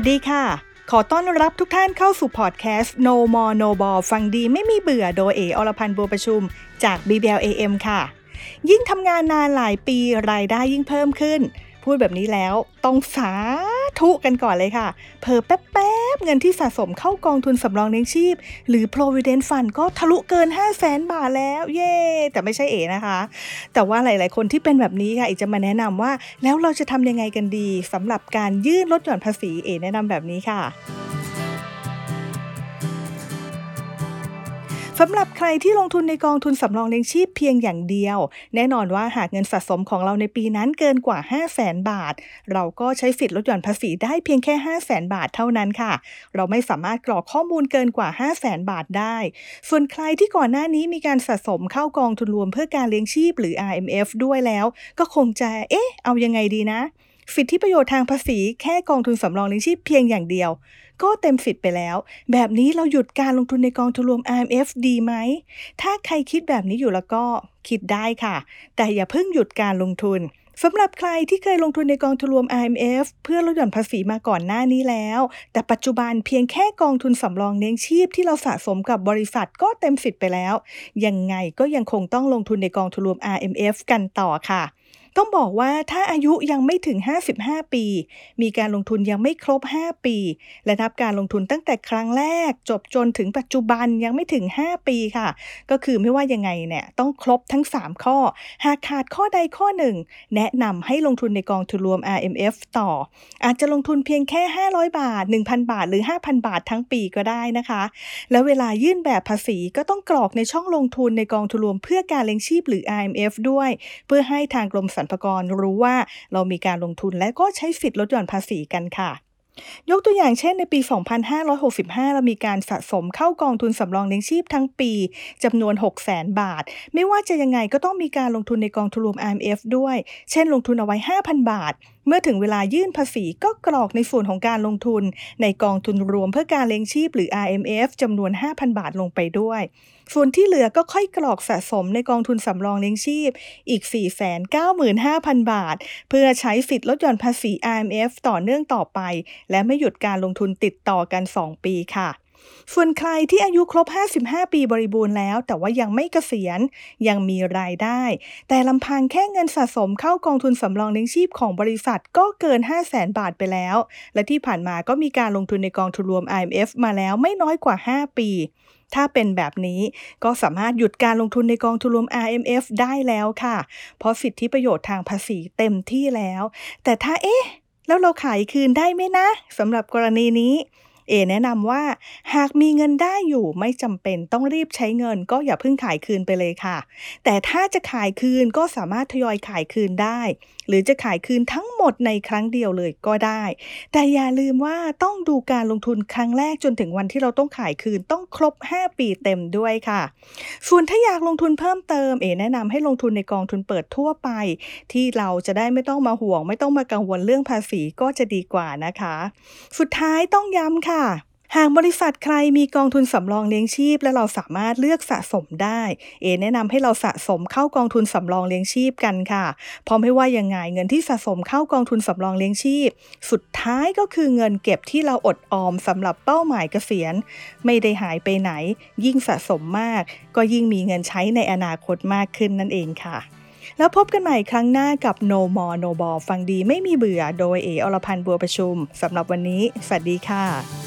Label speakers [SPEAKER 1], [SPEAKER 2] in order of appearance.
[SPEAKER 1] วัสดีค่ะ ขอต้อนรับทุกท่านเข้าสู่พอดแคสต์ No More No Ball ฟังดีไม่มีเบื่อโดยเออรพันธ์บัวประชุมจาก BBL AM ค่ะ ยิ่งทำงานนานหลายปีรายได้ยิ่งเพิ่มขึ้น พูดแบบนี้แล้ว ต้องสาธุกันก่อนเลยค่ะ เพอแป๊บๆ เงินที่สะสมเข้ากองทุนสำรองเลี้ยงชีพ หรือ Provident Fund ก็ทะลุเกิน 5 0 0แสนบาทแล้ว เย่แต่ไม่ใช่เอนะคะ แต่ว่าหลายๆ คนที่เป็นแบบนี้ค่ะอีกจะมาแนะนำว่า แล้วเราจะทำยังไงกันดีสำหรับการยื่นลดหย่อนภาษีเอแนะนำแบบนี้ค่ะ สำหรับใครที่ลงทุนในกองทุนสำรองเลี้ยงชีพเพียงอย่างเดียว แน่นอนว่าหากเงินสะสมของเราในปีนั้นเกินกว่า 5 0 0แสนบาท เราก็ใช้สิทธิ์ลดหย่อนภาษีได้เพียงแค่ 5 0 0แสนบาทเท่านั้นค่ะ เราไม่สามารถกรอกข้อมูลเกินกว่า 5 0 0แสนบาทได้ ส่วนใครที่ก่อนหน้านี้มีการสะสมเข้ากองทุนรวมเพื่อการเลี้ยงชีพหรือ RMF ด้วยแล้ว ก็คงจะเอ๊ะ เอายังไงดีนะสิทธิประโยชน์ทางภาษีแค่กองทุนสำรองเลี้ยงชีพเพียงอย่างเดียว ก็เต็มสิทธิ์ไปแล้ว แบบนี้เราหยุดการลงทุนในกองทุนรวม IMF ดีไหม ถ้าใครคิดแบบนี้อยู่แล้วก็คิดได้ค่ะ แต่อย่าเพิ่งหยุดการลงทุนสำหรับใครที่เคยลงทุนในกองทุนรวม IMF เพื่อลดหย่อนภาษีมาก่อนหน้านี้แล้ว แต่ปัจจุบันเพียงแค่กองทุนสำรองเลี้ยงชีพที่เราสะสมกับบริษัทก็เต็มสิทธิ์ไปแล้ว ยังไงก็ยังคงต้องลงทุนในกองทุนรวม IMF กันต่อค่ะ ต้องบอกว่าถ้าอายุยังไม่ถึง 55 ปี มีการลงทุนยังไม่ครบ 5 ปี และนับการลงทุนตั้งแต่ครั้งแรก จบจนถึงปัจจุบันยังไม่ถึง 5 ปีค่ะ ก็คือไม่ว่ายังไงเนี่ยต้องครบทั้ง 3 ข้อ หากขาดข้อใดข้อหนึ่ง แนะนำให้ลงทุนในกองทุนรวม RMF ต่อ อาจจะลงทุนเพียงแค่ 500 บาท 1,000 บาท หรือ 5,000 บาททั้งปีก็ได้นะคะ แล้วเวลายื่นแบบภาษีก็ต้องกรอกในช่องลงทุนในกองทุนรวมเพื่อการเลี้ยงชีพหรือ IMF ด้วย เพื่อให้ทางกรมสรรพากรรู้ว่าเรามีการลงทุนและก็ใช้สิทธิ์ลดหย่อนภาษีกันค่ะ ยกตัวอย่างเช่นในปี 2565 เรามีการสะสมเข้ากองทุนสำรองเลี้ยงชีพทั้งปีจำนวน 6 0 0 0 0 0บาท ไม่ว่าจะยังไงก็ต้องมีการลงทุนในกองทุนรวม IMF ด้วย เช่นลงทุนเอาไว้ 5,000 บาท เมื่อถึงเวลายื่นภาษีก็กรอกในส่วนของการลงทุน ในกองทุนรวมเพื่อการเลี้ยงชีพหรือ IMF จำนวน 5,000 บาทลงไปด้วย ส่วนที่เหลือก็ค่อยกรอกสะสมในกองทุนสำรองเลี้ยงชีพอีก 495,000 บาท เพื่อใช้สิทธิ์ลดหย่อนภาษี IMF ต่อเนื่องต่อไปและไม่หยุดการลงทุนติดต่อกัน 2 ปีค่ะส่วนใครที่อายุครบ 55 ปีบริบูรณ์แล้ว แต่ว่ายังไม่เกษียณ ยังมีรายได้ แต่ลำพังแค่เงินสะสมเข้ากองทุนสำรองเลี้ยงชีพของบริษัทก็เกิน 5 0 0แสนบาทไปแล้ว และที่ผ่านมาก็มีการลงทุนในกองทุนรวม IMF มาแล้วไม่น้อยกว่า 5 ปี ถ้าเป็นแบบนี้ก็สามารถหยุดการลงทุนในกองทุนรวม RMF ได้แล้วค่ะ เพราะสิทธิประโยชน์ทางภาษีเต็มที่แล้ว แต่ถ้าเอ๊ะ แล้วเราขายคืนได้ไหมนะสำหรับกรณีนี้ เอแนะนำว่า หากมีเงินได้อยู่ไม่จำเป็นต้องรีบใช้เงิน ก็อย่าเพิ่งขายคืนไปเลยค่ะ แต่ถ้าจะขายคืนก็สามารถทยอยขายคืนได้ หรือจะขายคืนทั้งหมดในครั้งเดียวเลยก็ได้ แต่อย่าลืมว่าต้องดูการลงทุนครั้งแรกจนถึงวันที่เราต้องขายคืนต้องครบ 5 ปีเต็มด้วยค่ะ ส่วนถ้าอยากลงทุนเพิ่มเติมเอแนะนำให้ลงทุนในกองทุนเปิดทั่วไป ที่เราจะได้ไม่ต้องมาห่วง ไม่ต้องมากังวลเรื่องภาษีก็จะดีกว่านะคะ สุดท้ายต้องย้ำค่ะหากบริษัทใครมีกองทุนสำรองเลี้ยงชีพ และเราสามารถเลือกสะสมได้ เอแนะนำให้เราสะสมเข้ากองทุนสำรองเลี้ยงชีพกันค่ะ เพราะไม่ว่ายังไงเงินที่สะสมเข้ากองทุนสำรองเลี้ยงชีพ สุดท้ายก็คือเงินเก็บที่เราอดออมสำหรับเป้าหมายเกษียณ ไม่ได้หายไปไหน ยิ่งสะสมมาก ก็ยิ่งมีเงินใช้ในอนาคตมากขึ้นนั่นเองค่ะแล้วพบกันใหม่ครั้งหน้ากับ No More No Ball ฟังดีไม่มีเบื่อโดยเออรพันธ์บัวประชุมสำหรับวันนี้ สวัสดีค่ะ